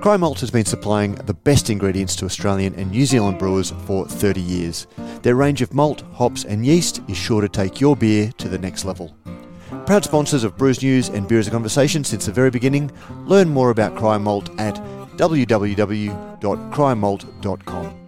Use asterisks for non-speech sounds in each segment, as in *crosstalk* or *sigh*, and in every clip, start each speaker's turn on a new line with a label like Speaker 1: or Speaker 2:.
Speaker 1: Cryer Malt has been supplying the best ingredients to Australian and New Zealand brewers for 30 years. Their range of malt, hops, and yeast is sure to take your beer to the next level. Proud sponsors of Brews News and Beer as a Conversation since the very beginning, learn more about Cryer Malt at www.cryermalt.com.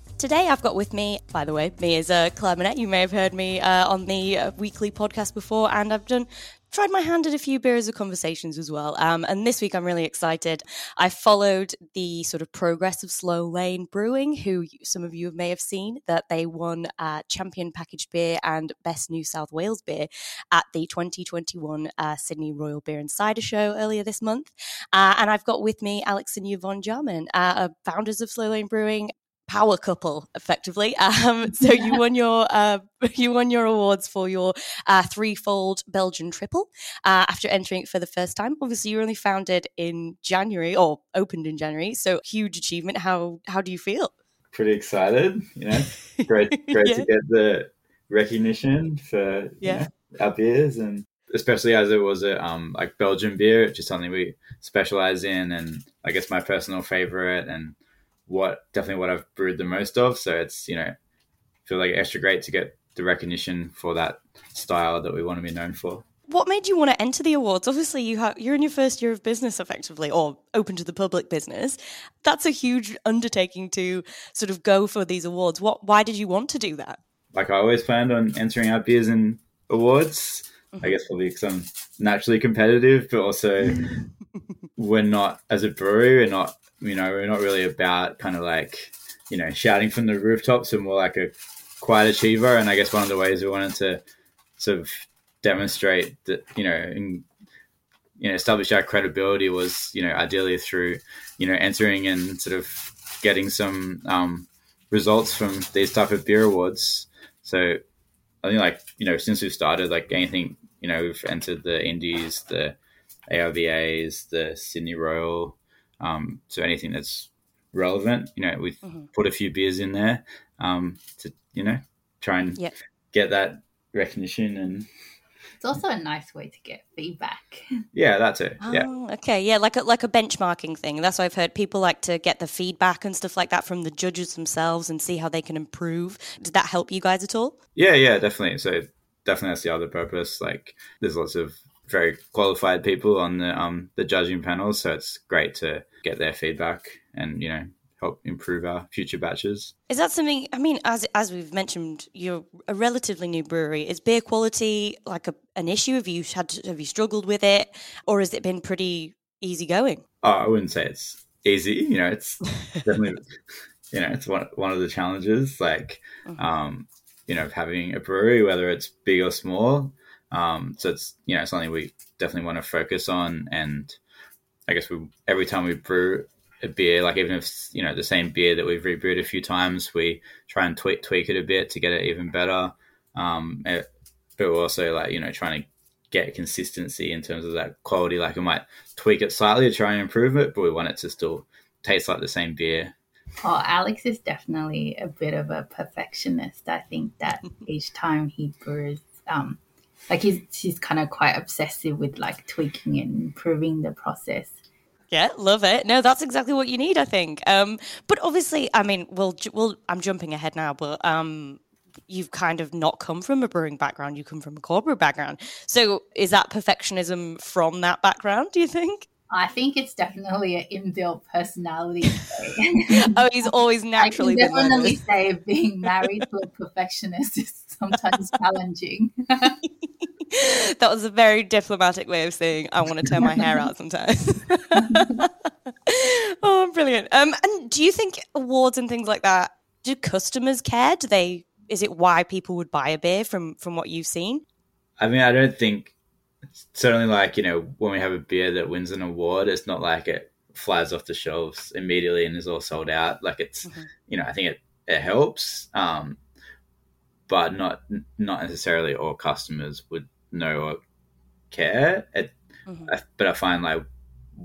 Speaker 2: Today, I've got with me, by the way, me uh, Claire Manette. You may have heard me uh, on the uh, weekly podcast before, and I've done tried my hand at a few beers of conversations as well. Um, and this week I'm really excited. I followed the sort of progress of Slow Lane Brewing, who some of you may have seen that they won uh, Champion Packaged Beer and Best New South Wales Beer at the 2021 uh, Sydney Royal Beer and Cider Show earlier this month. Uh, and I've got with me Alex and Yvonne Jarman, uh, founders of Slow Lane Brewing power couple effectively. *laughs* Um, *laughs* so you won your uh, *laughs* you won your awards for your uh, threefold belgian triple uh, after entering it for the first time. Obviously you were only founded in january or opened in january so huge achievement. How how do you feel?
Speaker 3: Pretty excited you know. Great great
Speaker 2: Yeah.
Speaker 3: to get the recognition for you
Speaker 2: Yeah.
Speaker 3: know, our beers and especially as it was a um, like belgian beer which is something we specialize in and i guess my personal favorite and what definitely what I've brewed the most of. So it's you know feel like extra great to get the recognition for that style that we want to be known for.
Speaker 2: what made you want to enter the awards obviously you have you're in your first year of business effectively or open to the public business that's a huge undertaking to sort of go for these awards what why did you want to do that
Speaker 3: Like I always planned on entering our beers in awards. I guess probably because I'm naturally competitive, but also *laughs* we're not as a brewery. We're not you know we're not really about kind of like you know shouting from the rooftops. We're more like a quiet achiever. And I guess one of the ways we wanted to sort of demonstrate that you know and you know establish our credibility was you know ideally through you know entering and sort of getting some um, results from these type of beer awards. So I think like you know since we've started like anything you know we've entered the Indies, the ARBAs, the Sydney Royal. Um, so anything that's relevant, you know, we've put a few beers in there um, to you know try and
Speaker 2: Yep.
Speaker 3: get that recognition and
Speaker 4: It's also a nice way to get feedback. *laughs*
Speaker 3: yeah, that's it. Yeah.
Speaker 2: Oh, okay, yeah, like a like a benchmarking thing. That's what I've heard. People like to get the feedback and stuff like that from the judges themselves and see how they can improve. Did that help you guys at all?
Speaker 3: Yeah, yeah, definitely. So definitely that's the other purpose. Like there's lots of very qualified people on the um the judging panels, so it's great to get their feedback and you know help improve our future batches.
Speaker 2: Is that something? I mean, as as we've mentioned, you're a relatively new brewery. Is beer quality like a, an issue? Have you had to, have you struggled with it, or has it been pretty easy going?
Speaker 3: Oh, I wouldn't say it's easy. You know, it's *laughs* definitely you know it's one one of the challenges. Like um, you know having a brewery, whether it's big or small. Um, so it's you know something we definitely want to focus on, and I guess we every time we brew a beer, like even if you know the same beer that we've rebrewed a few times, we try and tweak tweak it a bit to get it even better. Um, eh, but we're also like you know trying to get consistency in terms of that quality. Like we might tweak it slightly to try and improve it, but we want it to still taste like the same beer.
Speaker 4: Oh, Alex is definitely a bit of a perfectionist. I think that *laughs* each time he brews, um, like he's he's kind of quite obsessive with like tweaking and improving the process.
Speaker 2: Yeah, love it. No, that's exactly what you need, I think. Um, but obviously, I mean, we'll, we'll, I'm jumping ahead now, but um, you've kind of not come from a brewing background. You come from a corporate background. So is that perfectionism from that background? Do you think?
Speaker 4: I think it's definitely an inbuilt personality. *laughs*
Speaker 2: oh, he's always naturally. I can
Speaker 4: definitely say being married to a perfectionist is sometimes *laughs* challenging. *laughs* *laughs*
Speaker 2: that was a very diplomatic way of saying I want to tear my hair out sometimes. *laughs* oh, brilliant. Um, and do you think awards and things like that? Do customers care? Do they? Is it why people would buy a beer from from what you've seen?
Speaker 3: I mean, I don't think certainly like you know when we have a beer that wins an award, it's not like it flies off the shelves immediately and is all sold out. Like it's mm-hmm. you know I think it it helps, um, but not not necessarily all customers would know or care. It, mm-hmm. I, but I find like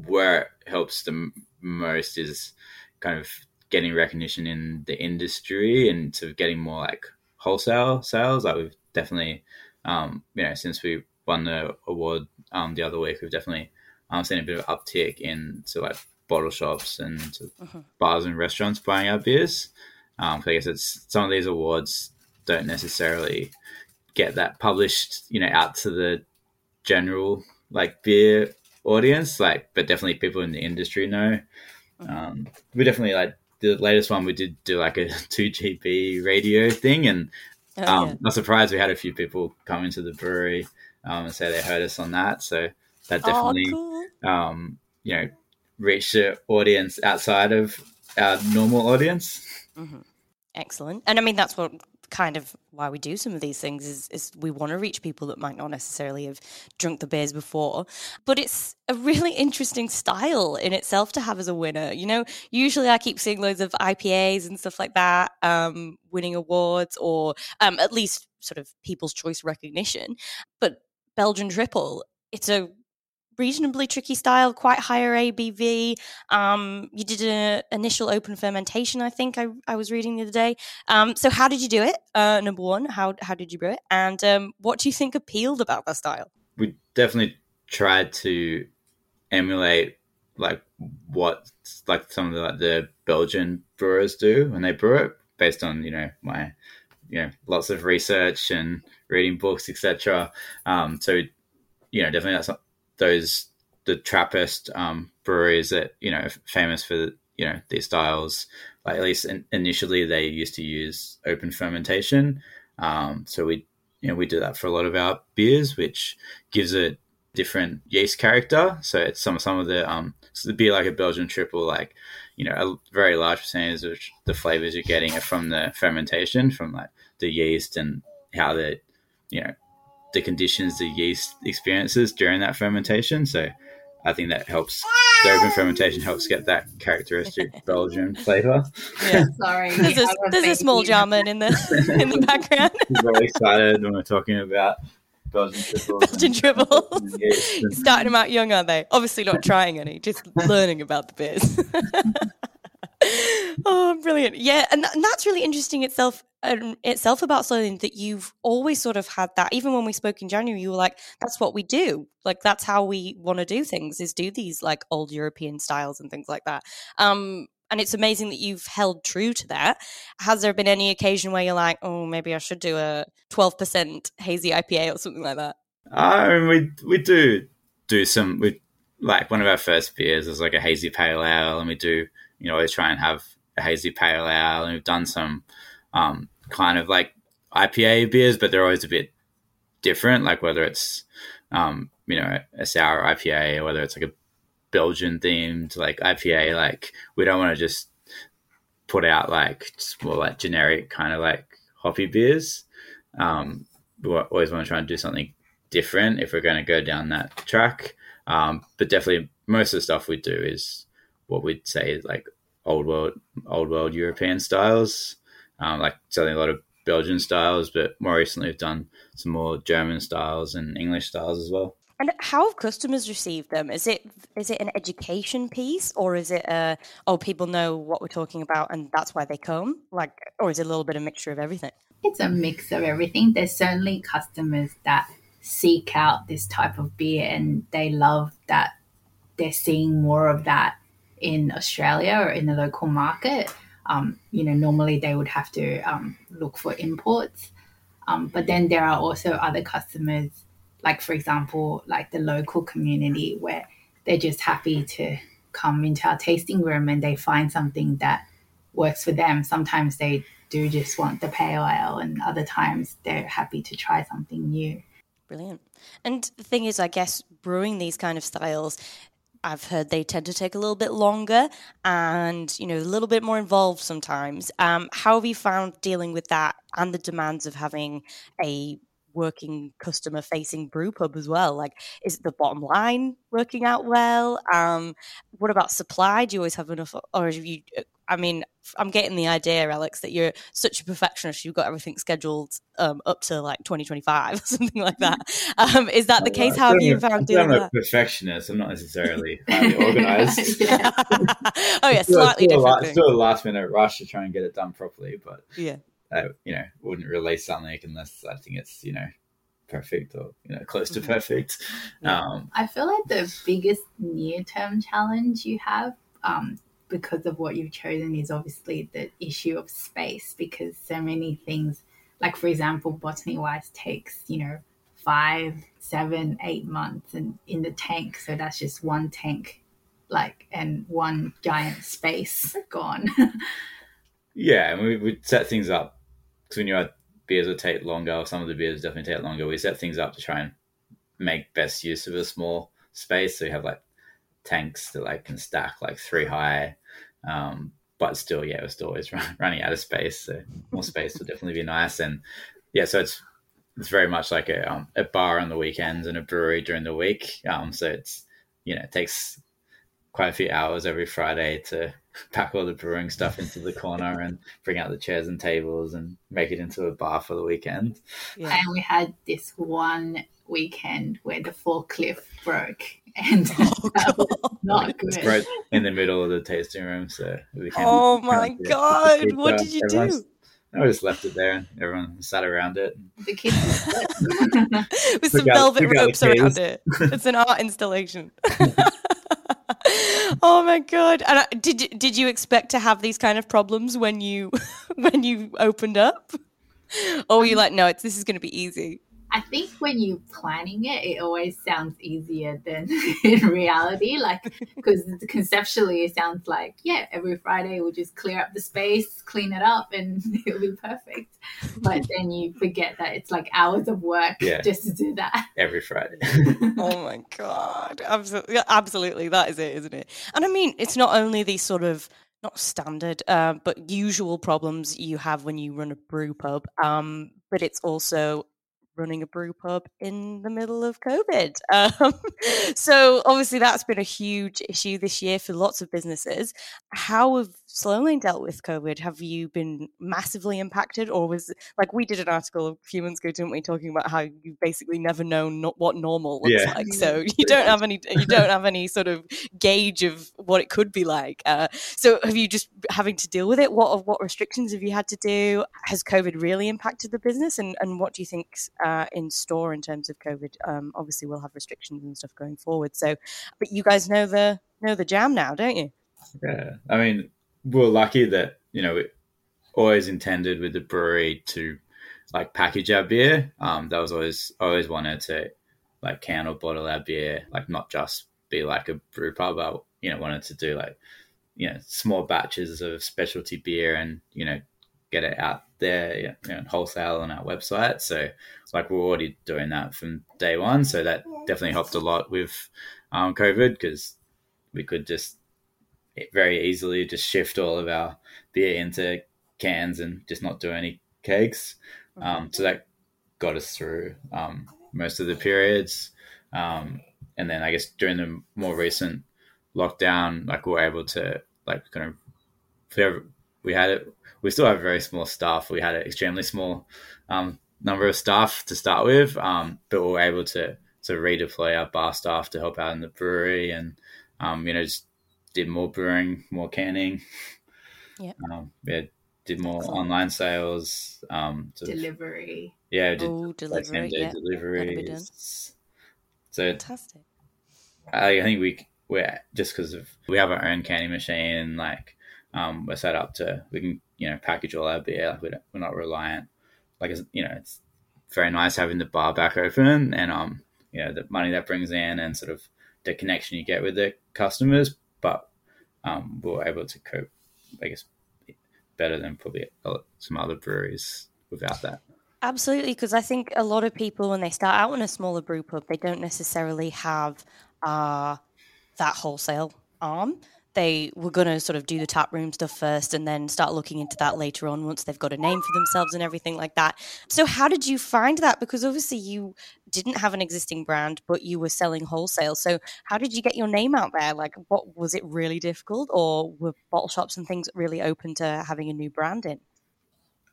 Speaker 3: where it helps the most is kind of getting recognition in the industry and sort of getting more like wholesale sales. Like we've definitely, um, you know, since we won the award um, the other week, we've definitely um, seen a bit of uptick in like bottle shops and sort of uh-huh. bars and restaurants buying our beers. Um, I guess it's some of these awards don't necessarily get that published, you know, out to the general like beer audience, like, but definitely people in the industry know. Uh-huh. Um, we definitely like the latest one we did do like a *laughs* 2GB radio thing, and oh, um, yeah. I'm surprised we had a few people come into the brewery um, and say they heard us on that. So that definitely, oh, cool. um, you know, reached the audience outside of our normal audience.
Speaker 2: Mm-hmm. Excellent. And I mean, that's what kind of why we do some of these things is, is we want to reach people that might not necessarily have drunk the beers before. But it's a really interesting style in itself to have as a winner. You know, usually I keep seeing loads of IPAs and stuff like that um, winning awards or um, at least sort of people's choice recognition. But Belgian Triple, it's a reasonably tricky style, quite higher ABV. Um, you did an initial open fermentation, I think I, I was reading the other day. Um, so how did you do it? Uh, number one, how how did you brew it? And um, what do you think appealed about that style?
Speaker 3: We definitely tried to emulate like what like some of the, like, the Belgian brewers do when they brew it, based on you know my you know lots of research and reading books, etc. Um, so you know definitely that's those the Trappist um, breweries that you know famous for you know these styles. Like at least in, initially, they used to use open fermentation. Um, so we you know we do that for a lot of our beers, which gives it different yeast character. So it's some some of the um so the beer like a Belgian triple, like you know a very large percentage of the flavors you're getting are from the fermentation, from like the yeast and how the you know the conditions the yeast experiences during that fermentation. So I think that helps. The open fermentation helps get that characteristic *laughs* Belgian flavor.
Speaker 4: Yeah, *laughs* sorry.
Speaker 2: there's a, there's a small German in the *laughs* in the background.
Speaker 3: He's very excited when we're talking about Belgian triples.
Speaker 2: Belgian triples. Starting them out young, aren't they? Obviously not trying any, just learning about the beers. oh, brilliant! Yeah, and, th- and that's really interesting itself itself about something that you've always sort of had that. Even when we spoke in January, you were like, "That's what we do. Like that's how we want to do things. Is do these like old European styles and things like that." Um, and it's amazing that you've held true to that. Has there been any occasion where you're like, "Oh, maybe I should do a 12% hazy IPA or something like that"?
Speaker 3: I mean, we we do do some. We like one of our first beers is like a hazy pale ale, and we do you know always try and have a hazy pale ale, and we've done some um, kind of like IPA beers, but they're always a bit different. Like whether it's um, you know a sour IPA or whether it's like a Belgian themed like IPA. Like we don't want to just put out like more like generic kind of like hoppy beers. Um, we always want to try and do something different if we're going to go down that track. Um, but definitely most of the stuff we do is what we'd say like old world, old world European styles um, like selling a lot of Belgian styles, but more recently we've done some more German styles and English styles as well.
Speaker 2: And how have customers received them? Is it is it an education piece, or is it a oh people know what we're talking about and that's why they come? Like, or is it a little bit of a mixture of everything?
Speaker 4: It's a mix of everything. There's certainly customers that seek out this type of beer and they love that they're seeing more of that in Australia or in the local market um, you know, normally they would have to um, look for imports. Um, but then there are also other customers, like for example, like the local community where they're just happy to come into our tasting room and they find something that works for them. Sometimes they do just want the pale ale, and other times they're happy to try something new.
Speaker 2: Brilliant. And the thing is, I guess brewing these kind of styles, I've heard they tend to take a little bit longer and, you know, a little bit more involved sometimes. Um, how have you found dealing with that and the demands of having a working customer facing brew pub as well? Like, is the bottom line working out well? Um, what about supply? Do you always have enough, or have you? I mean, I'm getting the idea, Alex, that you're such a perfectionist. You've got everything scheduled um, up to like 2025 *laughs* or something like that. Um, is that the case? How have you found
Speaker 3: doing
Speaker 2: that?
Speaker 3: I'm a perfectionist. I'm not necessarily *laughs* highly organized. *laughs*
Speaker 2: oh yeah, slightly
Speaker 3: still,
Speaker 2: different.
Speaker 3: A, still a last minute rush to try and get it done properly, but
Speaker 2: yeah,
Speaker 3: I, you know, wouldn't release something unless I think it's you know perfect or you know close to perfect. Um,
Speaker 4: I feel like the biggest near term challenge you have, um, because of what you've chosen, is obviously the issue of space. Because so many things, like for example, barley wine takes you know five, seven, eight months, and in the tank, so that's just one tank, like and one giant space gone. *laughs*
Speaker 3: yeah, and we would set things up because we knew our beers would take longer. Some of the beers definitely take longer. We set things up to try and make best use of a small space. So you have like tanks that like can stack like three high, um, but still, yeah, we're still always *laughs* run, running out of space. So more space would definitely be nice. And yeah, so it's it's very much like a um, a bar on the weekends and a brewery during the week. Um, so it's you know it takes quite a few hours every Friday to *laughs* pack all the brewing stuff into the corner and bring out the chairs and tables and make it into a bar for the weekend.
Speaker 4: Yeah. And we had this one weekend where the forklift broke and *laughs* oh, *laughs* that was not good.
Speaker 3: Right in the middle of the tasting room. So we
Speaker 2: Oh *laughs* my god, what did you do?
Speaker 3: I just left it there and everyone sat around it.
Speaker 4: The kids
Speaker 2: with some velvet ropes around it. It's an art installation. oh my god! And I, did did you expect to have these kind of problems when you when you opened up, or were you um, like, no, it's this is going to be easy?
Speaker 4: I think when you're planning it, it always sounds easier than *laughs* in reality. Like, *laughs* because conceptually, it sounds like, yeah, every Friday we'll just clear up the space, clean it up, and *laughs* it'll be perfect. But then you forget that it's like hours of work yeah. just to do that.
Speaker 3: Every Friday.
Speaker 2: oh my God. Absolutely. Absolutely. That is it, isn't it? And I mean, it's not only these sort of not standard, uh, but usual problems you have when you run a brew pub. Um, but it's also running a brew pub in the middle of COVID. *laughs* Um, so obviously that's been a huge issue this year for lots of businesses. How have Slowlane dealt with COVID? Have you been massively impacted, or was like we did an article a few months ago, didn't we, talking about how you basically never know not what normal looks yeah. like. So *laughs* you don't have any, you don't have any sort of gauge of what it could be like. Uh, so have you just having to deal with it? What what restrictions have you had to do? Has COVID really impacted the business, and and what do you think uh, in store in terms of COVID? Um, obviously, we'll have restrictions and stuff going forward. So, but you guys know the know the jam now, don't you?
Speaker 3: Yeah, I mean, we're lucky that you know we always intended with the brewery to like package our beer. Um, that was always always wanted to like can or bottle our beer, like not just be like a brew pub. I you know wanted to do like you know small batches of specialty beer and you know get it out there you know, wholesale on our website. So like we're already doing that from day one. So that definitely helped a lot with um, COVID because we could just very easily just shift all of our beer into cans and just not do any kegs. Um, so that got us through um, most of the periods. Um, and then I guess during the more recent lockdown, like we were able to like kind of we had it. We still have very small staff. We had an extremely small um, number of staff to start with, um, but we were able to to redeploy our bar staff to help out in the brewery and um, you know just did more brewing, more canning.
Speaker 2: Yeah.
Speaker 3: Um, yeah, did more Excellent. online sales. Um,
Speaker 4: delivery.
Speaker 3: Of, yeah, did
Speaker 2: oh, delivery. Yeah,
Speaker 3: deliveries. So
Speaker 2: fantastic.
Speaker 3: I, I think we we're just because of we have our own canning machine. Like um, we're set up to we can you know package all our beer. Like we we're not reliant. Like you know, it's very nice having the bar back open and um you know the money that brings in and sort of the connection you get with the customers but um, we were able to cope, I guess, better than probably some other breweries without that.
Speaker 2: Absolutely, because I think a lot of people, when they start out in a smaller brew pub, they don't necessarily have uh, that wholesale arm they were going to sort of do the tap room stuff first and then start looking into that later on once they've got a name for themselves and everything like that. So, how did you find that? Because obviously, you didn't have an existing brand, but you were selling wholesale. So, how did you get your name out there? Like, what was it really difficult, or were bottle shops and things really open to having a new brand in?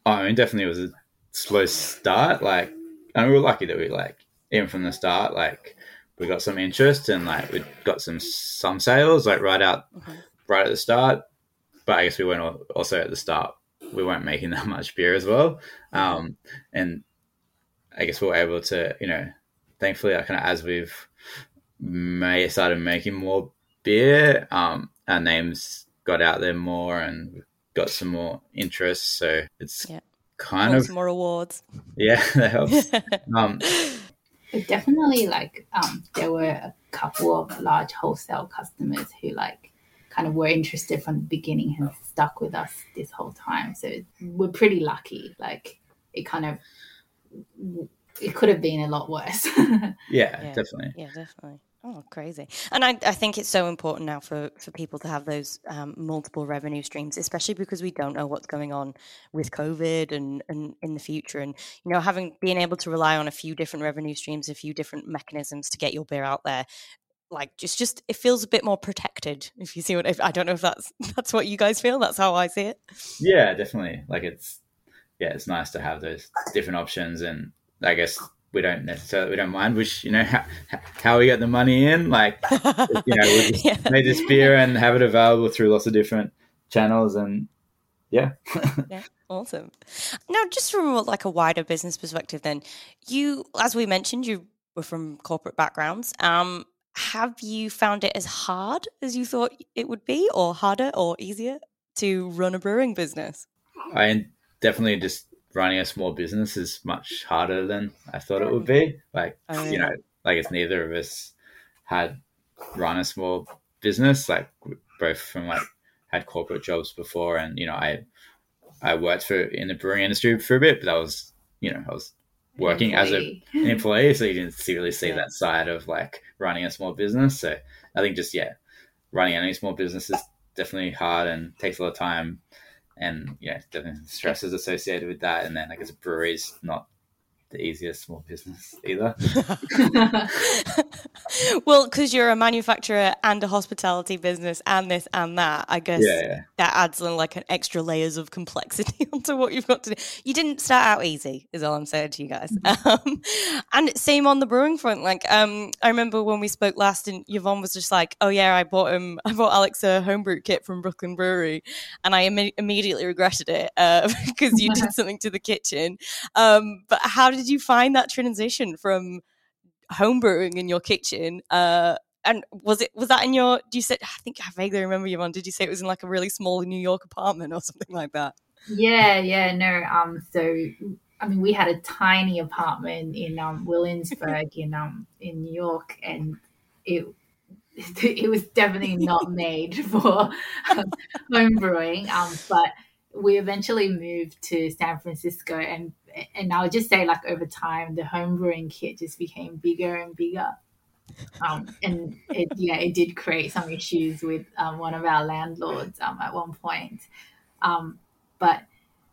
Speaker 3: Oh, I mean, definitely it was a slow start. Like, and we were lucky that we like even from the start, like we got some interest and like we got some some sales like right out mm-hmm. right at the start. But I guess we weren't also at the start. We weren't making *laughs* that much beer as well, um, and I guess we were able to, you know, thankfully, I kind of as we've may started making more beer, um, our names got out there more and got some more interest. So it's yeah. kind of
Speaker 2: more awards.
Speaker 3: Yeah, *laughs* that helps. *laughs* um,
Speaker 4: but definitely, like, um, there were a couple of large wholesale customers who, like, kind of were interested from the beginning and stuck with us this whole time. So we're pretty lucky. Like, it kind of it could have been a lot worse. *laughs*
Speaker 3: yeah, yeah, definitely.
Speaker 2: Yeah, definitely. Oh, crazy. And I, I think it's so important now for, for people to have those um, multiple revenue streams, especially because we don't know what's going on with COVID and, and in the future. And, you know, having being able to rely on a few different revenue streams, a few different mechanisms to get your beer out there, like just, just it feels a bit more protected. If you see what if, I don't know if that's *laughs* that's what you guys feel. That's how I see it.
Speaker 3: Yeah, definitely. Like it's yeah, it's nice to have those different options, and I guess we don't necessarily we don't mind. Which you know *laughs* how, how we get the money in like *laughs* you know we just yeah. made this beer and have it available through lots of different channels and yeah. *laughs*
Speaker 2: Yeah awesome. Now just from like a wider business perspective then you as we mentioned you were from corporate backgrounds. Um have you found it as hard as you thought it would be or harder or easier to run a brewing business?
Speaker 3: I definitely just running a small business is much harder than I thought it would be. Like, oh, yeah. you know, like it's neither of us had run a small business. Like, both from like had corporate jobs before, and you know, I I worked for in the brewing industry for a bit, but I was, you know, I was working as a, an employee, so you didn't really see yeah. that side of like running a small business. So I think just yeah, running any small business is definitely hard and takes a lot of time and yeah, definitely stresses associated with that. And then I guess breweries not the easiest small business *laughs* either. *laughs*
Speaker 2: well, because you're a manufacturer and a hospitality business and this and that, I guess yeah, yeah. that adds like an extra layers of complexity *laughs* onto what you've got to do. You didn't start out easy, is all I'm saying to you guys. Mm-hmm. Um, and same on the brewing front. Like, um, I remember when we spoke last, and Yvonne was just like, "Oh yeah, I bought him, I bought Alex a homebrew kit from Brooklyn Brewery, and I Im- immediately regretted it because uh, you did something to the kitchen." Um, but how did did you find that transition from homebrewing in your kitchen? Uh, and was it was that in your? Do you say? I think I vaguely remember you on. Did you say it was in like a really small New York apartment or *laughs* something like that?
Speaker 4: Yeah, yeah, no. Um, so I mean, we had a tiny apartment in um, Williamsburg in um in New York, and it *laughs* it was definitely not *laughs* made for um, home brewing. Um, but we eventually moved to San Francisco, and and I'll just say like over time the home brewing kit just became bigger and bigger. Um, and it, yeah, it did create some issues with um, one of our landlords um, at one point. Um, but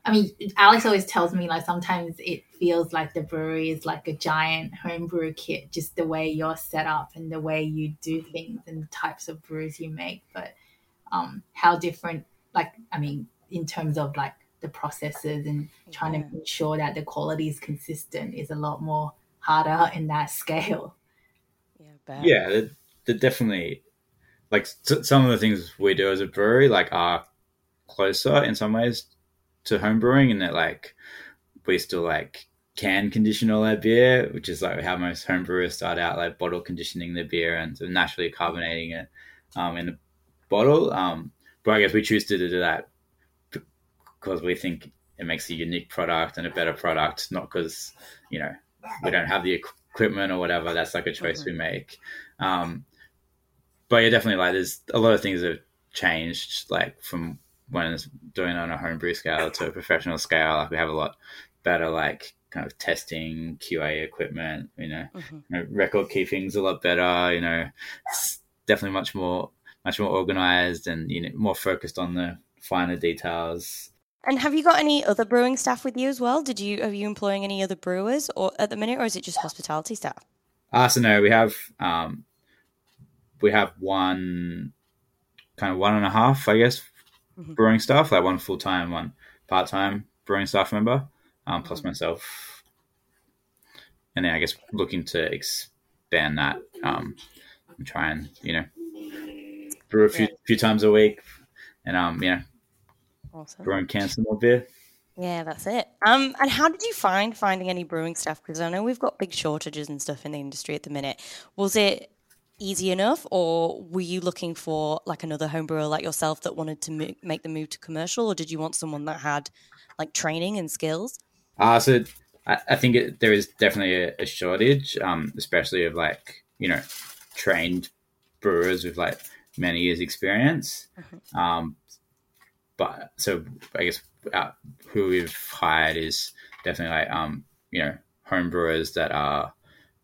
Speaker 4: I mean, Alex always tells me like sometimes it feels like the brewery is like a giant homebrew kit, just the way you're set up and the way you do things and the types of brews you make. But um, how different, like, I mean, in terms of like the processes and trying yeah. to ensure that the quality is consistent is a lot more harder *laughs* in that scale.
Speaker 3: Yeah, yeah, they're, they're definitely like some of the things we do as a brewery like are closer in some ways to home brewing, and that like we still like can condition all our beer, which is like how most home brewers start out, like bottle conditioning their beer and so naturally carbonating it um, in a bottle. Um, but I guess we choose to do that because we think it makes a unique product and a better product, not because you know we don't have the equipment or whatever. That's like a choice mm-hmm. we make. Um, but yeah, definitely like there's a lot of things that have changed, like from when it's doing on a homebrew scale to a professional scale. Like we have a lot better like kind of testing QA equipment. You know, mm-hmm. you know record keeping's a lot better. You know, it's definitely much more much more organized and you know more focused on the finer details.
Speaker 2: And have you got any other brewing staff with you as well? Did you are you employing any other brewers or at the minute, or is it just hospitality staff?
Speaker 3: Ah, uh, so no, we have um, we have one kind of one and a half, I guess, mm-hmm. brewing staff, like one full time, one part time brewing staff member, um, plus mm-hmm. myself, and then I guess looking to expand that um, and try and you know brew a few yeah. few times a week, and um, you know, awesome. brew and more beer.
Speaker 2: Yeah, that's it. Um, and how did you find finding any brewing stuff? Because I know we've got big shortages and stuff in the industry at the minute. Was it easy enough, or were you looking for like another home brewer like yourself that wanted to mo- make the move to commercial, or did you want someone that had like training and skills?
Speaker 3: Uh, so I, I think it, there is definitely a, a shortage, um, especially of like you know trained brewers with like many years experience. Mm-hmm. Um, but so I guess uh, who we've hired is definitely like um, you know home brewers that are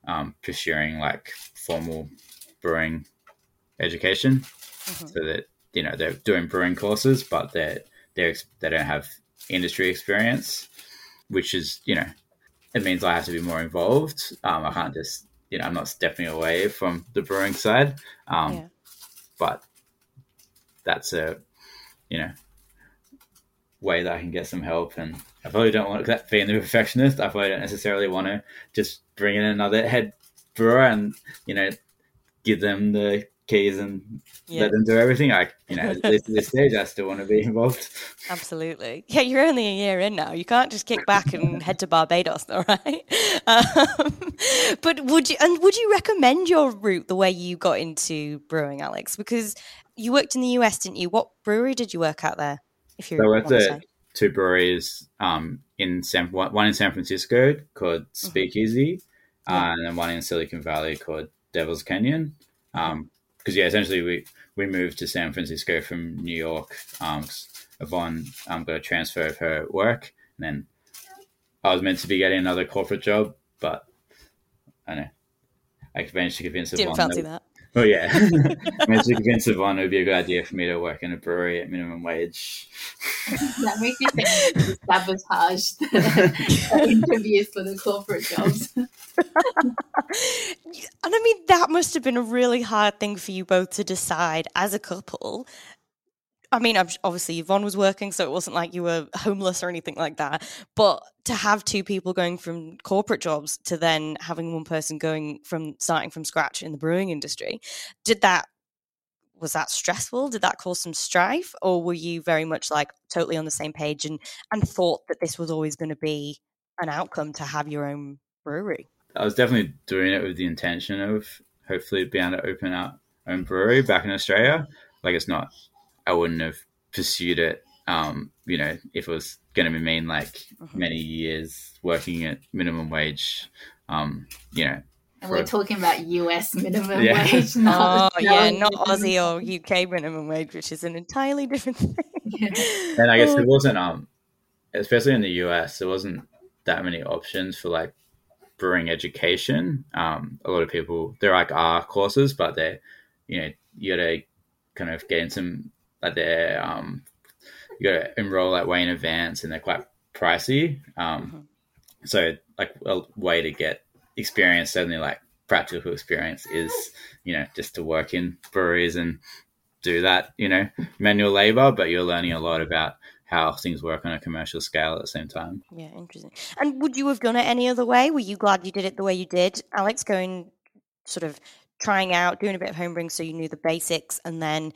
Speaker 3: um, pursuing like formal brewing education, mm-hmm. so that you know they're doing brewing courses, but they they they don't have industry experience, which is you know it means I have to be more involved. Um, I can't just you know I'm not stepping away from the brewing side, um, yeah. but that's a you know way that I can get some help. And I probably don't want to being the perfectionist. I probably don't necessarily want to just bring in another head brewer and you know give them the keys and yeah. let them do everything. I, you know, at *laughs* this stage, I still want to be involved.
Speaker 2: Absolutely. Yeah, you're only a year in now. You can't just kick back and *laughs* head to Barbados, all right? Um, but would you, and would you recommend your route the way you got into brewing, Alex? Because you worked in the US, didn't you? What brewery did you work at there?
Speaker 3: If you so at two breweries um, in San, one in San Francisco called mm-hmm. Speakeasy, mm-hmm. uh, and then one in Silicon Valley called Devil's Canyon because um, yeah, essentially we we moved to San Francisco from New York. Um, Yvonne um, got a transfer of her work, and then I was meant to be getting another corporate job, but I know I managed to convince
Speaker 2: Didn't
Speaker 3: Yvonne.
Speaker 2: fancy that.
Speaker 3: Oh yeah, *laughs* managed to convince Yvonne it would be a good idea for me to work in a brewery at minimum wage.
Speaker 4: that makes you think you sabotaged the *laughs* interviews for the corporate jobs. and
Speaker 2: I mean, that must have been a really hard thing for you both to decide as a couple. I mean, obviously Yvonne was working, so it wasn't like you were homeless or anything like that. But to have two people going from corporate jobs to then having one person going from starting from scratch in the brewing industry, did that was that stressful? Did that cause some strife, or were you very much like totally on the same page and and thought that this was always going to be an outcome to have your own brewery?
Speaker 3: I was definitely doing it with the intention of hopefully being able to open up own brewery back in Australia. Like it's not, I wouldn't have pursued it. Um, you know, if it was going to mean like mm-hmm. many years working at minimum wage, um, you know,
Speaker 4: and we're talking about US minimum yeah. wage, *laughs* not
Speaker 2: oh, yeah, not Aussie or UK minimum wage, which is an entirely different thing. Yeah. *laughs*
Speaker 3: And I guess there wasn't, um, especially in the US, there wasn't that many options for like brewing education. Um, a lot of people they're like R courses, but they're you know you got to kind of get in some like they're um, you got to enroll that way in advance, and they're quite pricey. Um, mm-hmm. So like a way to get experience, certainly like practical experience, is you know just to work in breweries and do that you know manual labor, but you're learning a lot about how things work on a commercial scale at the same time.
Speaker 2: Yeah, interesting. And would you have done it any other way? Were you glad you did it the way you did, Alex? Going sort of trying out, doing a bit of homebrewing so you knew the basics, and then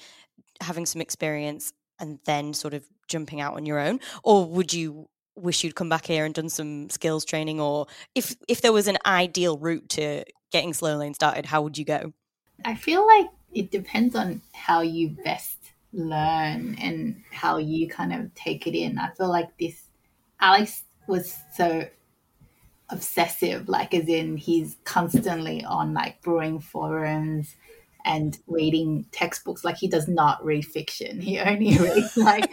Speaker 2: having some experience, and then sort of jumping out on your own, or would you wish you'd come back here and done some skills training, or if if there was an ideal route to getting slow lane started, how would you go?
Speaker 4: I feel like it depends on how you best learn and how you kind of take it in. I feel like this Alex was so obsessive, like as in he's constantly on like brewing forums and reading textbooks. Like he does not read fiction. He only *laughs* reads like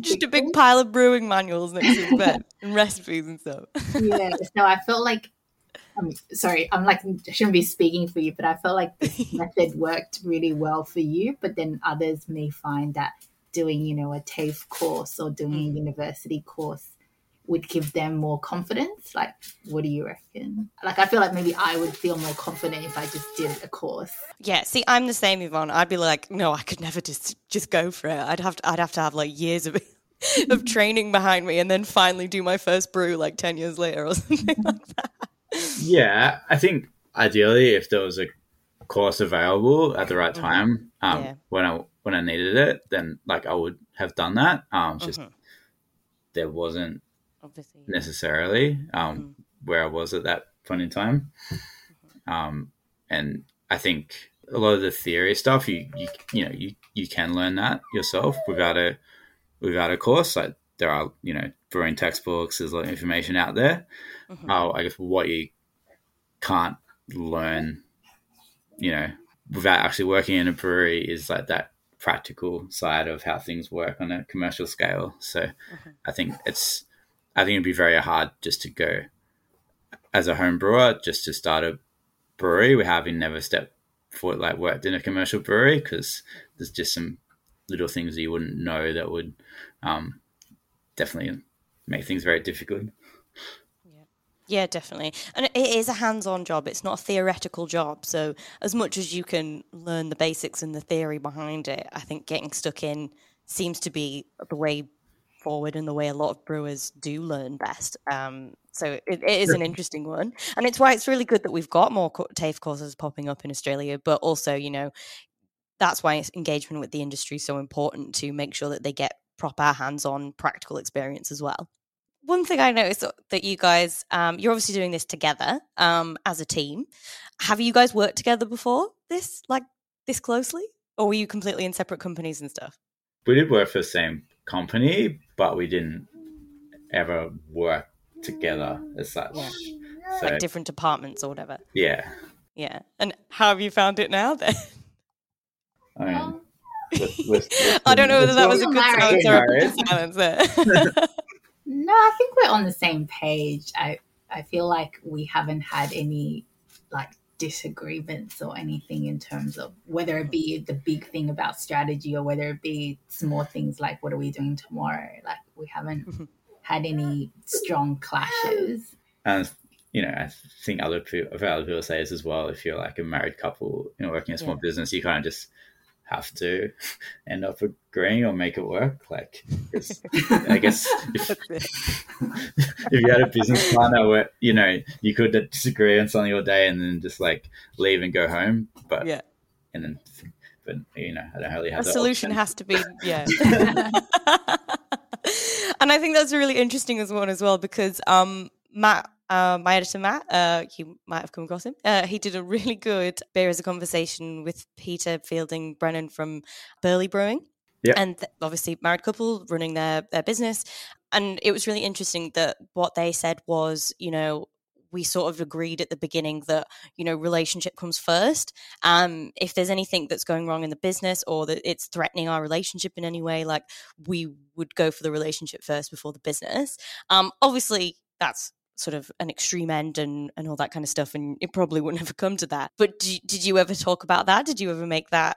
Speaker 2: Just a big pile of brewing manuals next to his *laughs* bed and recipes and stuff.
Speaker 4: yeah. So I felt like I'm sorry, I'm like I shouldn't be speaking for you, but I felt like this *laughs* method worked really well for you. But then others may find that doing, you know, a TAFE course or doing a mm. university course would give them more confidence. Like, what do you reckon? Like, I feel like maybe I would feel more confident if I just did a course.
Speaker 2: Yeah, see, I'm the same, Yvonne. I'd be like, no, I could never just just go for it. I'd have to, I'd have to have like years of *laughs* of training behind me, and then finally do my first brew like ten years later or *laughs* something like that.
Speaker 3: Yeah, I think ideally, if there was a course available at the right
Speaker 2: Mhm.
Speaker 3: time, um,
Speaker 2: Yeah.
Speaker 3: when I when I needed it, then like I would have done that. Um, it's just
Speaker 2: Mhm.
Speaker 3: there wasn't
Speaker 2: Obviously,
Speaker 3: necessarily um,
Speaker 2: Mm.
Speaker 3: where I was at that point in time. Um, and I think a lot of the theory stuff, you you you know you you can learn that yourself without a without a course. Like there are you know brewing textbooks, there's a lot of information out there.
Speaker 2: Mhm.
Speaker 3: Oh, I guess what you can't learn, you know, without actually working in a brewery is like that practical side of how things work on a commercial scale. So I think it's I think it'd be very hard just to go as a home brewer, just to start a brewery with having never stepped foot like worked in a commercial brewery because there's just some little things that you wouldn't know that would um, definitely make things very difficult.
Speaker 2: Yeah, definitely. And it is a hands on job, it's not a theoretical job. So, as much as you can learn the basics and the theory behind it, I think getting stuck in seems to be the way forward and the way a lot of brewers do learn best. Um, so, it, it is an interesting one. And it's why it's really good that we've got more TAFE courses popping up in Australia, but also, you know, that's why engagement with the industry is so important to make sure that they get proper hands on practical experience as well one thing I noticed that you guys, um, you're obviously doing this together um, as a team. Have you guys worked together before this, like this closely, or were you completely in separate companies and stuff?
Speaker 3: We did work for the same company, but we didn't ever work together as such.
Speaker 2: Yeah.
Speaker 3: So
Speaker 2: like different departments or whatever.
Speaker 3: yeah,
Speaker 2: Yeah. And how have you found it now then?
Speaker 3: I mean,
Speaker 4: Um,
Speaker 3: let's- *laughs* let's-
Speaker 2: I don't know whether that was a good
Speaker 4: married.
Speaker 2: silence or a
Speaker 3: Married.
Speaker 2: bad silence there. *laughs*
Speaker 4: No, I think we're on the same page. I I feel like we haven't had any like disagreements or anything in terms of whether it be the big thing about strategy or whether it be small things like what are we doing tomorrow. Like we haven't *laughs* mm-hmm. had any strong clashes.
Speaker 3: and you know, I think other people, I've other people say this as well. If you're like a married couple, you know, working a small
Speaker 2: Yeah.
Speaker 3: business, you kind of just have to *laughs* end up agreeing or make it work. Like, I guess *laughs* if, *laughs* if you had a business partner where you know you could disagree on something all day and then just like leave and go home, but
Speaker 2: yeah.
Speaker 3: and then, but you know, I don't really have
Speaker 2: a solution
Speaker 3: option.
Speaker 2: has to be yeah and i think that's a really interesting as one as well because um matt uh, my editor Matt, uh, you might have come across him. Uh, he did a really good beer as a conversation with Peta Fielding Brennan from Burleigh Brewing,
Speaker 3: Yeah.
Speaker 2: and th- obviously married couple running their their business. And it was really interesting that what they said was, you know, we sort of agreed at the beginning that you know relationship comes first um if there's anything that's going wrong in the business or that it's threatening our relationship in any way like we would go for the relationship first before the business um obviously that's sort of an extreme end and and all that kind of stuff and it probably wouldn't have come to that. But did, did you ever talk about that? Did you ever make that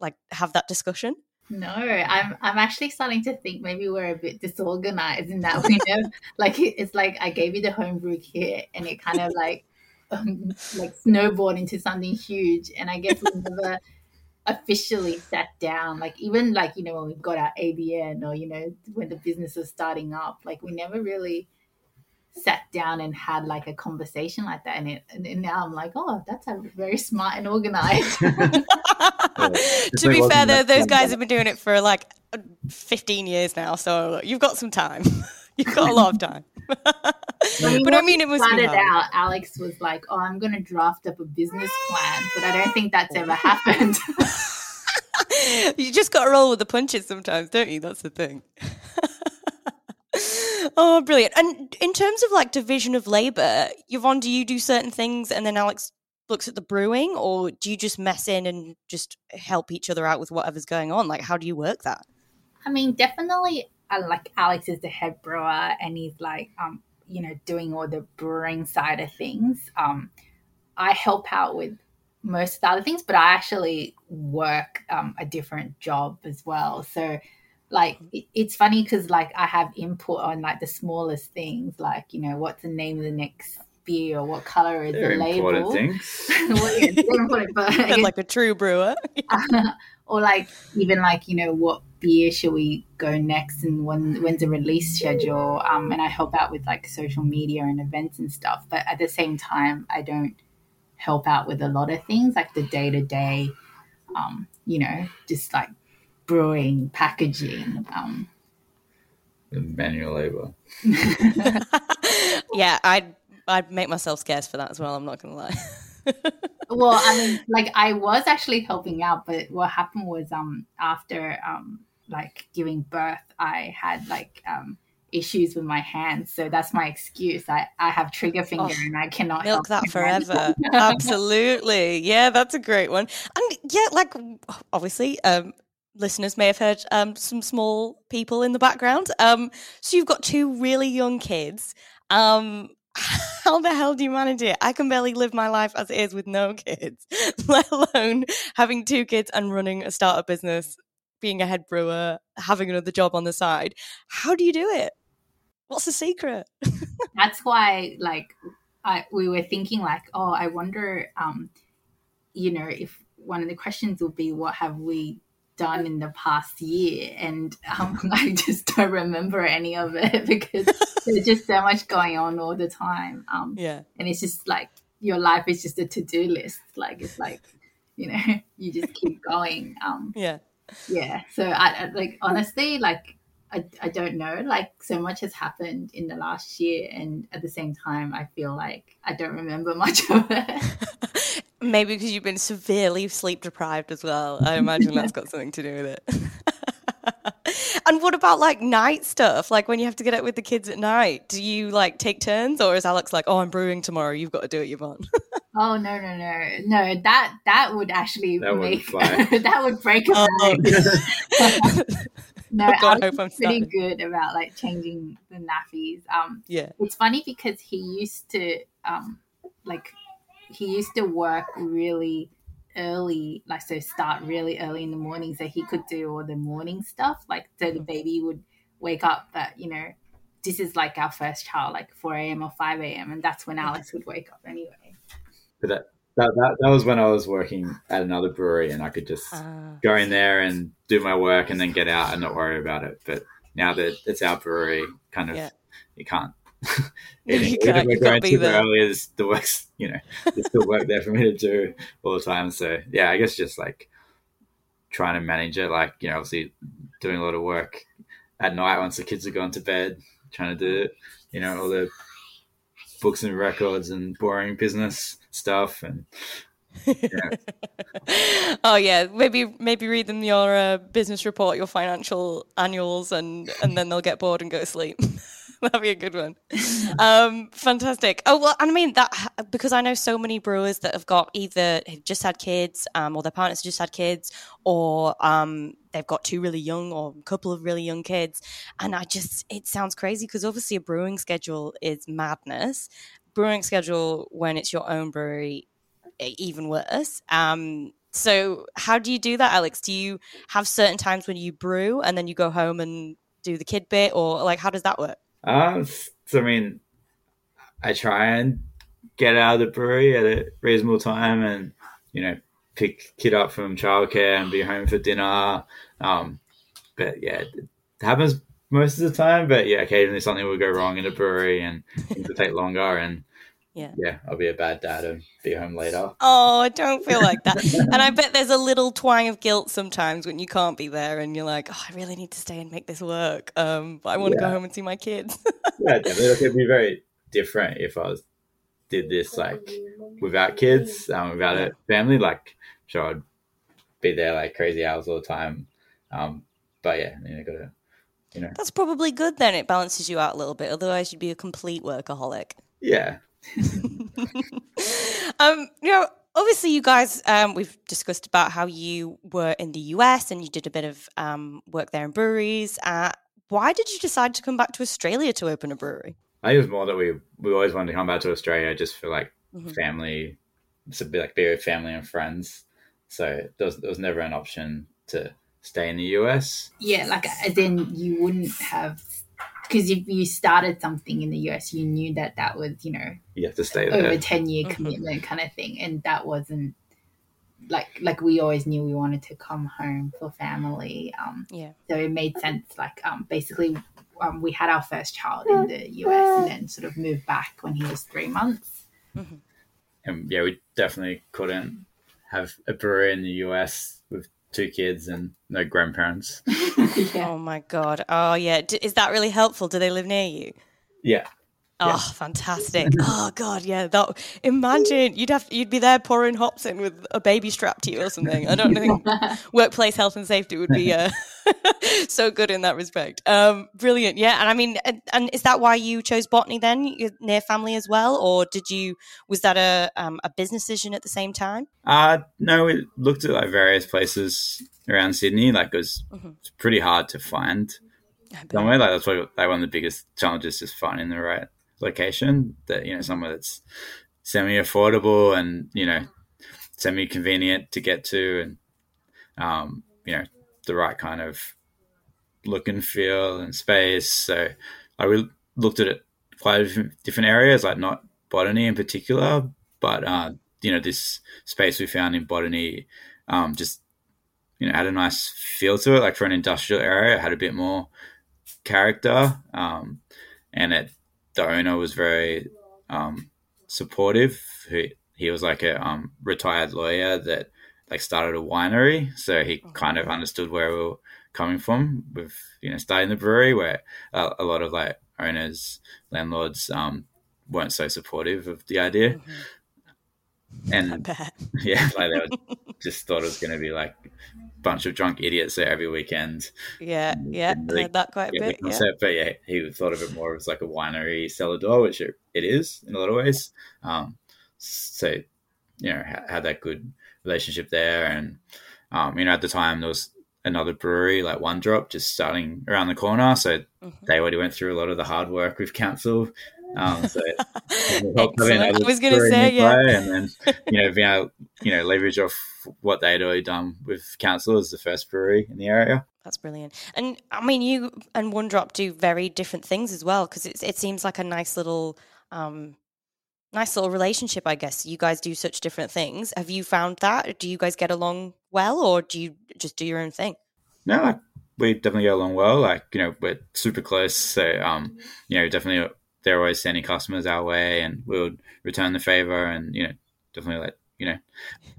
Speaker 2: like have that discussion?
Speaker 4: No, I'm I'm actually starting to think maybe we're a bit disorganized in that we *laughs* know like it's like I gave you the homebrew kit and it kind of like um, like snowballed into something huge and I guess we never officially sat down. Like even like you know when we got our ABN or you know when the business was starting up like we never really sat down and had like a conversation like that and it and and now I'm like oh that's a very smart and organized *laughs*
Speaker 2: to be fair though those guys have been doing it for like 15 years now so you've got some time *laughs* you've got a lot of time *laughs* but i mean it was be
Speaker 4: started out, Alex was like, "Oh, I'm going to draft up a business plan," but I don't think that's ever happened.
Speaker 2: you just got to roll with the punches sometimes, don't you? That's the thing. Oh, brilliant. And in terms of like division of labor, Yvonne, do you do certain things and then Alex looks at the brewing, or do you just mess in and just help each other out with whatever's going on? Like, how do you work that?
Speaker 4: I mean, definitely, uh, like Alex is the head brewer, and he's like, um, you know, doing all the brewing side of things. Um, I help out with most of the other things, but I actually work um, a different job as well. So, like, it, it's funny because like I have input on like the smallest things, like you know, what's the name of the next beer or what color is
Speaker 3: They're
Speaker 4: the label.
Speaker 3: important things.
Speaker 4: well, yeah, they're important, *laughs* but guess- *laughs*
Speaker 2: like a true brewer. *laughs*
Speaker 4: or like even like you know what beer should we go next and when when's the release schedule um and i help out with like social media and events and stuff but at the same time i don't help out with a lot of things like the day to day um you know just like brewing packaging um
Speaker 3: The manual labor. *laughs*
Speaker 2: yeah, I'd I'd make myself scarce for that as well. I'm not gonna lie. *laughs*
Speaker 4: well i mean like i was actually helping out but what happened was um after um like giving birth i had like um issues with my hands so that's my excuse i i have trigger finger
Speaker 2: Oh,
Speaker 4: and i cannot
Speaker 2: Milk that forever. Absolutely. Yeah, that's a great one. And yeah, like obviously, um, listeners may have heard um, some small people in the background. Um, so you've got two really young kids. Um, *laughs* how the hell do you manage it? I can barely live my life as it is with no *laughs* kids, let alone having two kids and running a startup business, being a head brewer, having another job on the side. How do you do it? What's the secret? *laughs*
Speaker 4: that's why like I we were thinking like oh I wonder um you know if one of the questions will be what have we done in the past year and um, *laughs* I just don't remember any of it *laughs* because there's just so much going on all the time um
Speaker 2: Yeah.
Speaker 4: and it's just like your life is just a to-do list like it's like you know *laughs* you just keep going um
Speaker 2: Yeah.
Speaker 4: yeah so I, I like honestly like I, I don't know like so much has happened in the last year and at the same time i feel like i don't remember *laughs* much of it *laughs*
Speaker 2: Maybe because you've been severely sleep deprived as well. I imagine that's got something to do with it. *laughs* and what about like night stuff? Like when you have to get up with the kids at night, do you like take turns or is Alex like, oh, I'm brewing tomorrow, you've got to do it, Yvonne?
Speaker 4: oh no no no no that that would actually
Speaker 3: That wouldn't
Speaker 4: make that would break a
Speaker 2: Oh.
Speaker 4: Bank. no
Speaker 2: Oh, *laughs* God, I
Speaker 4: Alex
Speaker 2: hope I'm
Speaker 4: is pretty
Speaker 2: starting.
Speaker 4: good about like changing the nappies um
Speaker 2: yeah.
Speaker 4: it's funny because he used to um like he used to work really early like so start really early in the morning so he could do all the morning stuff like so the baby would wake up at you know this is like our first child like 4 a.m or 5 a.m and that's when alex would wake up anyway
Speaker 3: But that, that, that, that was when I was working at another brewery and I could just
Speaker 2: Ah.
Speaker 3: go in there and do my work and then get out and not worry about it. But now that it's our brewery, kind of,
Speaker 2: Yeah.
Speaker 3: you can't. *laughs* *laughs*
Speaker 2: You can't,
Speaker 3: we're going
Speaker 2: there.
Speaker 3: early, there's the work's, *laughs* you know, there's still work there for me to do all the time. So yeah, I guess just like trying to manage it, like, you know, obviously doing a lot of work at night once the kids are gone to bed, trying to do, you know, all the books and records and boring business stuff and *laughs*
Speaker 2: oh yeah, maybe maybe read them your uh, business report, your financial annuals, and and then they'll get bored and go to sleep. *laughs* That'd be a good one. Um, fantastic. Oh well, I mean that because I know so many brewers that have got either have just had kids, um, or their partners just had kids, or um, they've got two really young or a couple of really young kids, and I just it sounds crazy because obviously a brewing schedule is madness. Brewing schedule when it's your own brewery even worse. Um, so how do you do that, Alex? Do you have certain times when you brew and then you go home and do the kid bit, or like how does that work?
Speaker 3: Uh, so I mean, I try and get out of the brewery at a reasonable time, and you know, pick kid up from childcare and be home for dinner. Um, but yeah, it happens most of the time. But yeah, occasionally something will go wrong in a brewery, and things will take longer. And *laughs*
Speaker 2: Yeah.
Speaker 3: yeah, I'll be a bad dad and be home later.
Speaker 2: Oh, I don't feel like that. *laughs* and I bet there's a little twang of guilt sometimes when you can't be there and you're like, oh, I really need to stay and make this work. Um, but I want to go home and see my kids. *laughs*
Speaker 3: yeah, definitely. Like, it'd be very different if I was did this like without kids, um, without a family. Like, sure, I'd be there like crazy hours all the time. Um, but yeah, you know, gotta, you know,
Speaker 2: That's probably good then. It balances you out a little bit. Otherwise, you'd be a complete workaholic.
Speaker 3: yeah, *laughs*
Speaker 2: um, you know, obviously, you guys, um, we've discussed about how you were in the US and you did a bit of um, work there in breweries. Uh, why did you decide to come back to Australia to open a brewery?
Speaker 3: I think it was more that we we always wanted to come back to Australia just for like
Speaker 2: Mhm.
Speaker 3: family, to be like be with family and friends. So there was, there was never an option to stay in the US.
Speaker 4: Yeah, like then you wouldn't have because if you started something in the US, you knew that that was you know
Speaker 3: You have to stay there.
Speaker 4: over 10 year
Speaker 2: Mhm.
Speaker 4: commitment kind of thing and that wasn't like like we always knew we wanted to come home for family um
Speaker 2: Yeah.
Speaker 4: so it made sense like um basically um, we had our first child in the us and then sort of moved back when he was three months
Speaker 3: and yeah, we definitely couldn't have a brewery in the US with two kids and no grandparents. *laughs*
Speaker 4: yeah
Speaker 2: Oh my god. Oh yeah. D- is that really helpful? Do they live near you?
Speaker 3: Yeah,
Speaker 2: Oh, fantastic! *laughs* oh God, yeah. That imagine you'd have you'd be there pouring hops in with a baby strapped to you or something. I don't think *laughs* workplace health and safety would be uh, *laughs* so good in that respect. Um, brilliant, yeah. And I mean, and, and is that why you chose botany then? You're near family as well, or did you? Was that a um, a business decision at the same time?
Speaker 3: Uh no, we looked at like various places around Sydney. Like it was
Speaker 2: Mhm.
Speaker 3: it's pretty hard to find somewhere. Like that's what like one of the biggest challenges, is finding the right location. That you know somewhere that's semi affordable and you know semi convenient to get to, and um, you know the right kind of look and feel and space. So I looked at it quite different areas, like not botany in particular, but uh, you know this space we found in botany um, just you know had a nice feel to it. Like for an industrial area, it had a bit more character, um, and it the owner was very um, supportive. He he was like a um, retired lawyer that like started a winery, so he kind of understood where we were coming from with you know starting the brewery, where a, a lot of like owners, landlords um, weren't so supportive of the idea,
Speaker 2: I
Speaker 3: and *laughs* yeah, like they *laughs* just thought it was going to be like bunch of drunk idiots there every weekend.
Speaker 2: Yeah, yeah.
Speaker 3: Really
Speaker 2: Heard that quite a bit. Yeah.
Speaker 3: concept, but yeah, he thought of it more as like a winery cellar door, which it, it is in a lot of ways. Um, so you know, ha- had that good relationship there, and um, you know, at the time there was another brewery like One Drop just starting around the corner, so
Speaker 2: Mhm.
Speaker 3: they already went through a lot of the hard work with council. Um, so it helped having
Speaker 2: Excellent. I was going to say, yeah.
Speaker 3: and then *laughs* you know, being able, you know, leverage off what they'd already done with council as the first brewery in the area.
Speaker 2: That's brilliant. And I mean, you and One Drop do very different things as well because it it seems like a nice little, um, nice little relationship. I guess you guys do such different things. Have you found that? Do you guys get along well, or do you just do your own thing?
Speaker 3: No, we definitely get along well. Like, you know, we're super close. So, um, you know, definitely they're always sending customers our way and we would return the favor and, you know, definitely like, you know,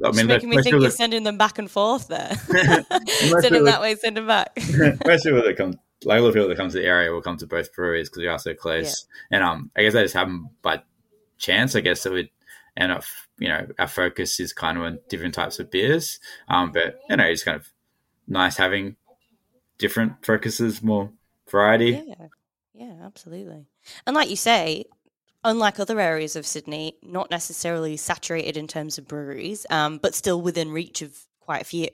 Speaker 3: I mean,
Speaker 2: making me think you're sending them back and forth there. *laughs* *laughs* Send them that way, send them back. *laughs*
Speaker 3: most people that come, like a lot of people that come to the area will come to both breweries because we are so close. And um, I guess that just happened by chance. I guess that we end up, you know, our focus is kind of on different types of beers. Um, but you know, it's kind of nice having different focuses, more variety.
Speaker 2: Yeah, yeah, absolutely. And like you say, unlike other areas of Sydney, not necessarily saturated in terms of breweries, um, but still within reach of quite a few,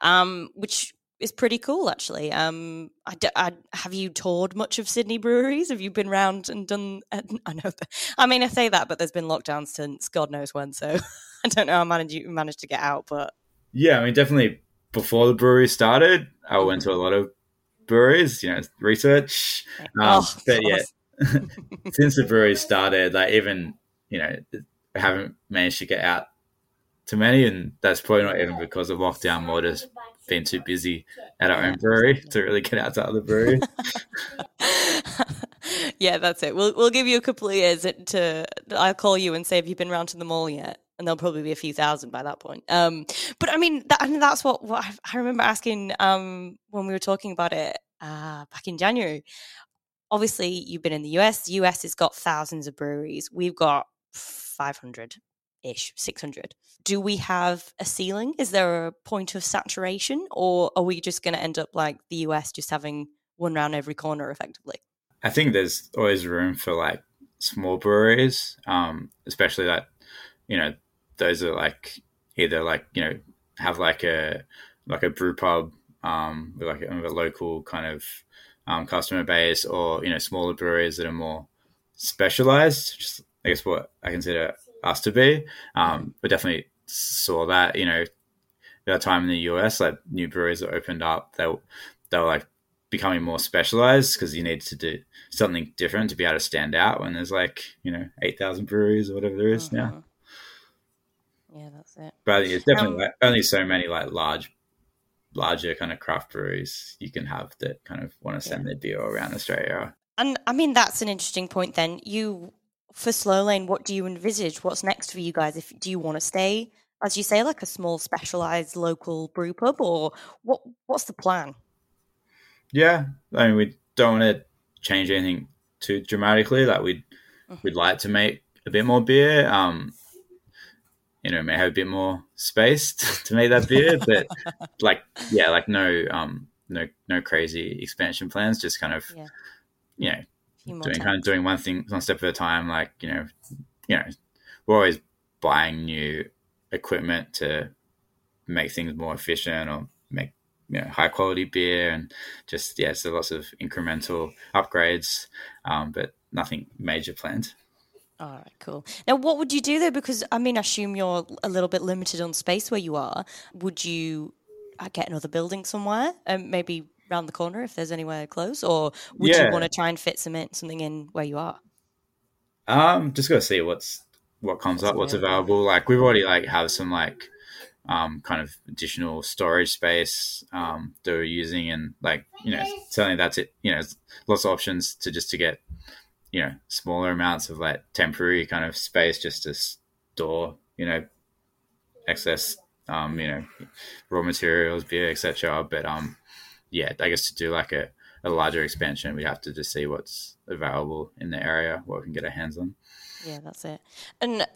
Speaker 2: um, which is pretty cool actually. Um, I, d- I- have you toured much of Sydney breweries? Have you been round and done? uh, *laughs* I know. I mean, I say that, but there's been lockdowns since God knows when, so *laughs* I don't know how managed you managed to get out, but
Speaker 3: Yeah, I mean, definitely before the brewery started, I went to a lot of breweries, you know, research. Um,
Speaker 2: oh,
Speaker 3: but yeah, *laughs* since the brewery started, like even, you know, I haven't managed to get out to many, and that's probably not even because of lockdown, more just been too busy at our own brewery to really get out to other breweries. *laughs*
Speaker 2: yeah, that's it. We'll we'll give you a couple of years to. I'll call you and say, "Have you been round to the mall yet?" And there'll probably be a few thousand by that point. Um, but I mean, that, that's what, what I- remember asking um, when we were talking about it uh, back in January. Obviously, you've been in the US. The US has got thousands of breweries. We've got five hundred ish, six hundred. Do we have a ceiling? Is there a point of saturation, or are we just going to end up like the US, just having one round every corner, effectively?
Speaker 3: I think there's always room for like small breweries, um, especially that you know those are like either like you know have like a like a brew pub um, with like a, a local kind of um, customer base, or you know smaller breweries that are more specialized, just I guess what I consider us to be. Um, but definitely saw that, you know, that time in the US, like new breweries that opened up, they, they were like becoming more specialized because you need to do something different to be able to stand out when there's like, you know, 8,000 breweries or whatever there is now.
Speaker 2: Yeah, that's it.
Speaker 3: But I it's definitely
Speaker 2: Um,
Speaker 3: like, only so many like large, larger kind of craft breweries you can have that kind of want to send their beer around Australia.
Speaker 2: And I mean, that's an interesting point. Then you, for Slow Lane, what do you envisage? What's next for you guys? If do you want to stay, as you say, like a small specialized local brew pub, or what? What's the plan?
Speaker 3: Yeah, I mean, we don't want to change anything too dramatically. Like we'd we'd like to make a bit more beer. Um, you know, may have a bit more space *laughs* to make that beer, *laughs* but like, yeah, like no, um, no, no crazy expansion plans. Just kind of,
Speaker 2: Yeah.
Speaker 3: you know, doing
Speaker 2: times.
Speaker 3: kind of doing one thing, one step at a time. Like you know, you know, we're always buying new equipment to make things more efficient or make you know high quality beer and just yeah, so lots of incremental upgrades, um, but nothing major planned.
Speaker 2: All right, cool. Now, what would you do though? Because I mean, I assume you're a little bit limited on space where you are. Would you uh, get another building somewhere, um, maybe round the corner if there's anywhere close, or would
Speaker 3: Yeah.
Speaker 2: you want to try and fit some in, something in where you are?
Speaker 3: Um, just gotta see what's what comes up, what's available. Like we've already like have some like um kind of additional storage space um that we're using and like you know certainly that's it you know lots of options to just to get you know smaller amounts of like temporary kind of space just to store you know excess um you know raw materials beer etc but um yeah i guess to do like a, a larger expansion we have to just see what's available in the area what we can get our hands on
Speaker 2: Yeah, that's it. And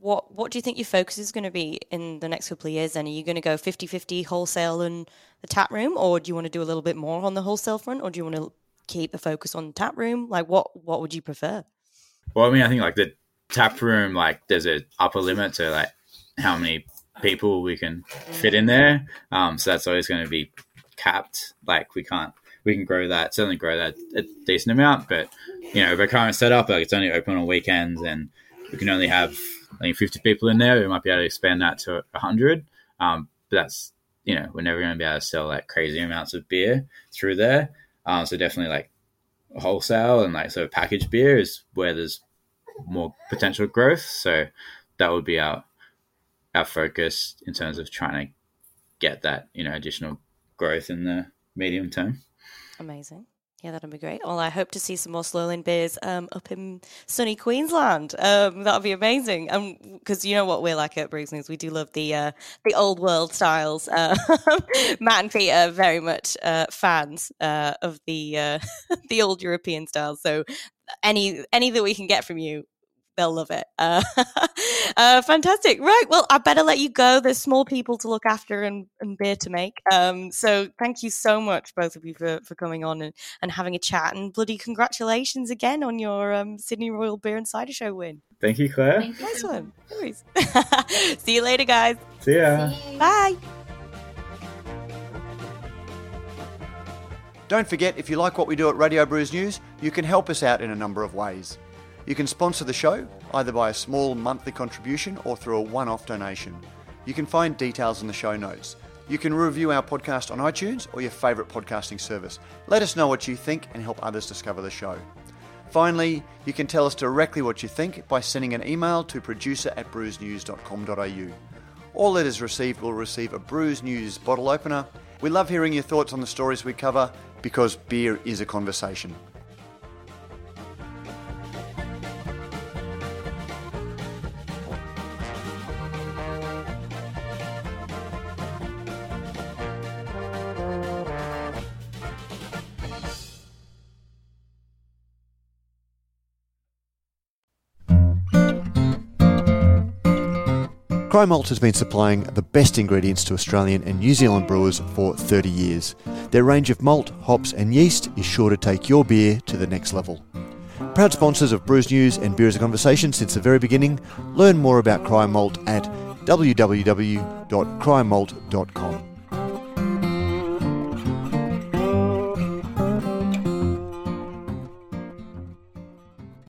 Speaker 2: what what do you think your focus is going to be in the next couple of years? Then are you going to go 50-50 wholesale and the tap room, or do you want to do a little bit more on the wholesale front, or do you want to keep the focus on tap room? Like, what what would you prefer?
Speaker 3: Well, I mean, I think like the tap room, like there's a upper limit to like how many people we can fit in there. Um, so that's always going to be capped. Like we can't, we can grow that, certainly grow that a decent amount, but you know, the current setup, like it's only open on weekends and we can only have, I think 50 people in there. We might be able to expand that to 100. Um, but that's, you know, we're never going to be able to sell like crazy amounts of beer through there. Um, so definitely like wholesale and like so packaged beer is where there's more potential growth. So that would be our our focus in terms of trying to get that you know additional growth in the medium term.
Speaker 2: Amazing. Yeah, that'd be great. Well, I hope to see some more Slowlane beers um, up in sunny Queensland. Um, that'd be amazing. Because you know what we're like at Brews News, we do love the uh, the old world styles. Uh, *laughs* Matt and Pete are very much uh, fans uh, of the uh, *laughs* the old European styles. So any any that we can get from you, they'll love it. Uh, *laughs* uh, fantastic. Right. Well, I better let you go. There's small people to look after and, and beer to make. Um, so thank you so much, both of you, for, for coming on and, and having a chat. And bloody congratulations again on your um, Sydney Royal Beer and Cider Show win.
Speaker 3: Thank you, Claire.
Speaker 2: Nice one. No. *laughs* See you later, guys.
Speaker 3: See ya.
Speaker 2: Bye.
Speaker 1: Don't forget, if you like what we do at Radio Brews News, you can help us out in a number of ways. You can sponsor the show, either by a small monthly contribution or through a one off donation. You can find details in the show notes. You can review our podcast on iTunes or your favourite podcasting service. Let us know what you think and help others discover the show. Finally, you can tell us directly what you think by sending an email to producer at brewsnews.com.au. All letters received will receive a Brews News bottle opener. We love hearing your thoughts on the stories we cover because beer is a conversation. Cryer Malt has been supplying the best ingredients to Australian and New Zealand brewers for 30 years. Their range of malt, hops, and yeast is sure to take your beer to the next level. Proud sponsors of Brews News and Beer as a Conversation since the very beginning, learn more about Cryer Malt at www.cryermalt.com.